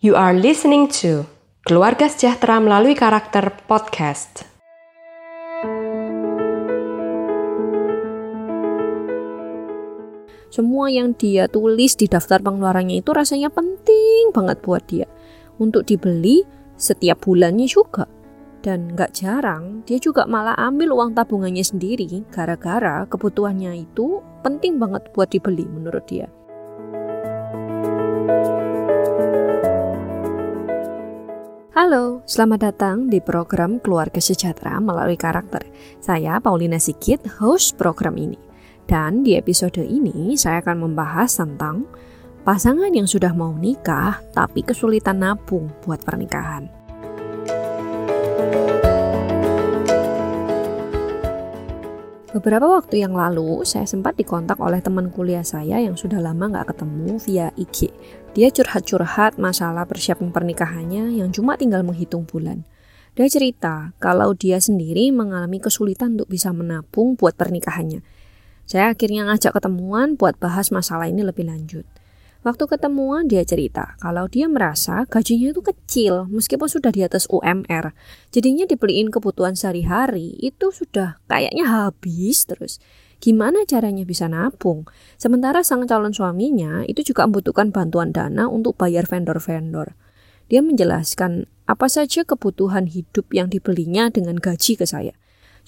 You are listening to Keluarga Sejahtera melalui karakter podcast. Semua yang dia tulis di daftar pengeluarannya itu rasanya penting banget buat dia. Untuk dibeli setiap bulannya juga. Dan gak jarang dia juga malah ambil uang tabungannya sendiri gara-gara kebutuhannya itu penting banget buat dibeli menurut dia. Halo, selamat datang di program Keluarga Sejahtera melalui karakter. Saya Paulina Sikit, host program ini. Dan di episode ini saya akan membahas tentang pasangan yang sudah mau nikah tapi kesulitan nabung buat pernikahan. Beberapa waktu yang lalu, saya sempat dikontak oleh teman kuliah saya yang sudah lama nggak ketemu via IG. Dia curhat-curhat masalah persiapan pernikahannya yang cuma tinggal menghitung bulan. Dia cerita kalau dia sendiri mengalami kesulitan untuk bisa menabung buat pernikahannya. Saya akhirnya ngajak ketemuan buat bahas masalah ini lebih lanjut. Waktu ketemuan dia cerita kalau dia merasa gajinya itu kecil meskipun sudah di atas UMR. Jadinya dibeliin kebutuhan sehari-hari itu sudah kayaknya habis terus. Gimana caranya bisa nabung? Sementara sang calon suaminya itu juga membutuhkan bantuan dana untuk bayar vendor-vendor. Dia menjelaskan apa saja kebutuhan hidup yang dibelinya dengan gaji ke saya.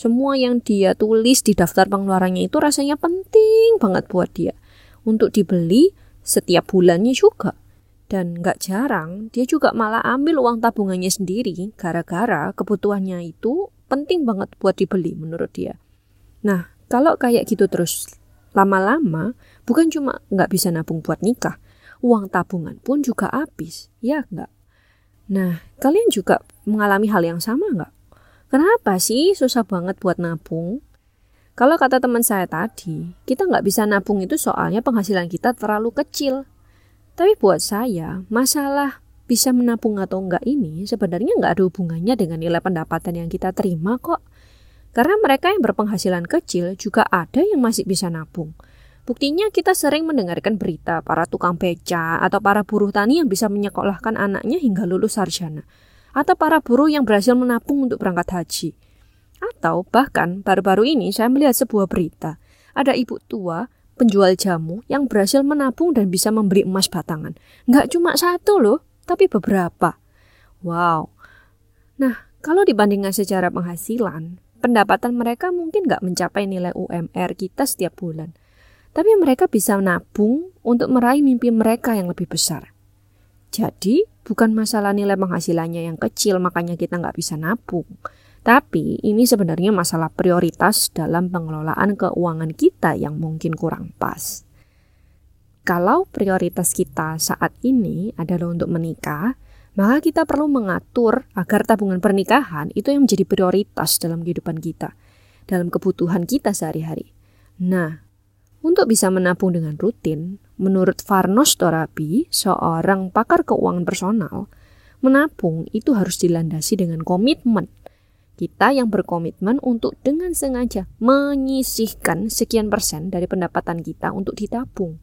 Semua yang dia tulis di daftar pengeluarannya itu rasanya penting banget buat dia. Untuk dibeli, setiap bulannya juga. Dan gak jarang dia juga malah ambil uang tabungannya sendiri gara-gara kebutuhannya itu penting banget buat dibeli menurut dia. Nah, kalau kayak gitu terus lama-lama bukan cuma nggak bisa nabung buat nikah, uang tabungan pun juga habis, ya nggak? Nah, kalian juga mengalami hal yang sama nggak? Kenapa sih susah banget buat nabung? Kalau kata teman saya tadi, kita nggak bisa nabung itu soalnya penghasilan kita terlalu kecil. Tapi buat saya, masalah bisa menabung atau enggak ini sebenarnya nggak ada hubungannya dengan nilai pendapatan yang kita terima kok. Karena mereka yang berpenghasilan kecil juga ada yang masih bisa nabung. Buktinya kita sering mendengarkan berita para tukang beca atau para buruh tani yang bisa menyekolahkan anaknya hingga lulus sarjana. Atau para buruh yang berhasil menabung untuk berangkat haji. Atau bahkan baru-baru ini saya melihat sebuah berita. Ada ibu tua penjual jamu yang berhasil menabung dan bisa membeli emas batangan. Nggak cuma satu loh, tapi beberapa. Wow. Nah, kalau dibandingkan secara penghasilan, pendapatan mereka mungkin nggak mencapai nilai UMR kita setiap bulan. Tapi mereka bisa nabung untuk meraih mimpi mereka yang lebih besar. Jadi, bukan masalah nilai penghasilannya yang kecil makanya kita nggak bisa nabung. Tapi ini sebenarnya masalah prioritas dalam pengelolaan keuangan kita yang mungkin kurang pas. Kalau prioritas kita saat ini adalah untuk menikah, maka kita perlu mengatur agar tabungan pernikahan itu yang menjadi prioritas dalam kehidupan kita, dalam kebutuhan kita sehari-hari. Nah, untuk bisa menabung dengan rutin, menurut Farnos Torabi, seorang pakar keuangan personal, menabung itu harus dilandasi dengan komitmen kita yang berkomitmen untuk dengan sengaja menyisihkan sekian persen dari pendapatan kita untuk ditabung.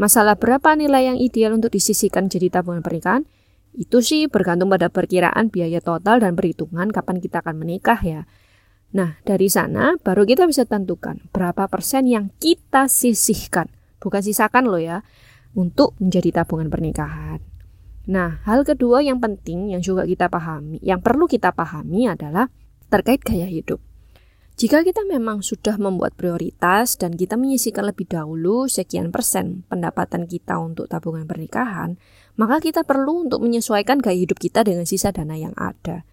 Masalah berapa nilai yang ideal untuk disisihkan jadi tabungan pernikahan? Itu sih bergantung pada perkiraan biaya total dan perhitungan kapan kita akan menikah ya. Nah, dari sana baru kita bisa tentukan berapa persen yang kita sisihkan. Bukan sisakan loh ya, untuk menjadi tabungan pernikahan. Nah, hal kedua yang penting yang juga kita pahami, yang perlu kita pahami adalah terkait gaya hidup. Jika kita memang sudah membuat prioritas dan kita menyisikan lebih dahulu sekian persen pendapatan kita untuk tabungan pernikahan, maka kita perlu untuk menyesuaikan gaya hidup kita dengan sisa dana yang ada.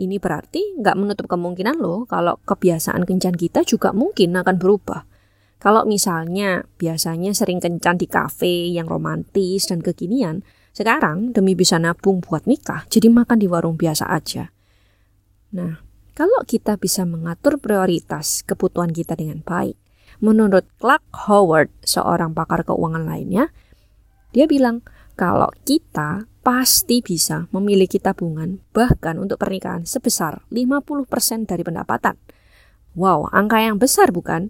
Ini berarti nggak menutup kemungkinan loh kalau kebiasaan kencan kita juga mungkin akan berubah. Kalau misalnya biasanya sering kencan di kafe yang romantis dan kekinian, sekarang demi bisa nabung buat nikah, jadi makan di warung biasa aja. Nah, kalau kita bisa mengatur prioritas kebutuhan kita dengan baik, menurut Clark Howard, seorang pakar keuangan lainnya, dia bilang kalau kita pasti bisa memiliki tabungan bahkan untuk pernikahan sebesar 50% dari pendapatan. Wow, angka yang besar bukan?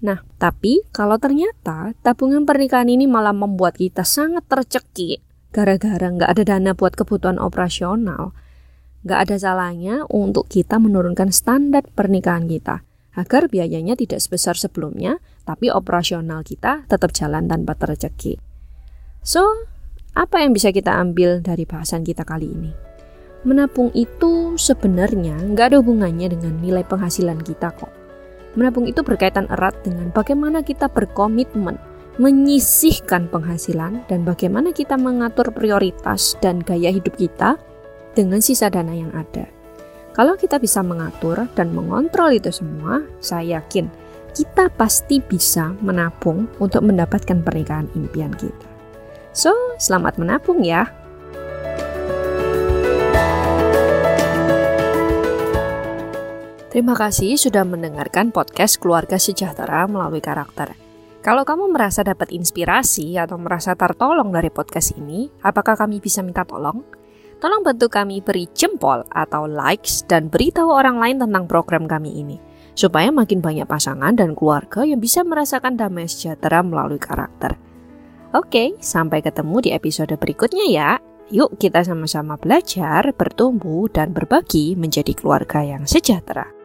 Nah, tapi kalau ternyata tabungan pernikahan ini malah membuat kita sangat tercekik gara-gara nggak ada dana buat kebutuhan operasional, nggak ada salahnya untuk kita menurunkan standar pernikahan kita agar biayanya tidak sebesar sebelumnya, tapi operasional kita tetap jalan tanpa tercekik. So, apa yang bisa kita ambil dari bahasan kita kali ini? Menabung itu sebenarnya nggak ada hubungannya dengan nilai penghasilan kita kok. Menabung itu berkaitan erat dengan bagaimana kita berkomitmen menyisihkan penghasilan dan bagaimana kita mengatur prioritas dan gaya hidup kita dengan sisa dana yang ada. Kalau kita bisa mengatur dan mengontrol itu semua, saya yakin kita pasti bisa menabung untuk mendapatkan pernikahan impian kita. So, selamat menabung ya! Terima kasih sudah mendengarkan podcast Keluarga Sejahtera melalui karakter. Kalau kamu merasa dapat inspirasi atau merasa tertolong dari podcast ini, apakah kami bisa minta tolong? Tolong bantu kami beri jempol atau likes dan beritahu orang lain tentang program kami ini, supaya makin banyak pasangan dan keluarga yang bisa merasakan damai sejahtera melalui karakter. Oke, sampai ketemu di episode berikutnya ya. Yuk kita sama-sama belajar, bertumbuh, dan berbagi menjadi keluarga yang sejahtera.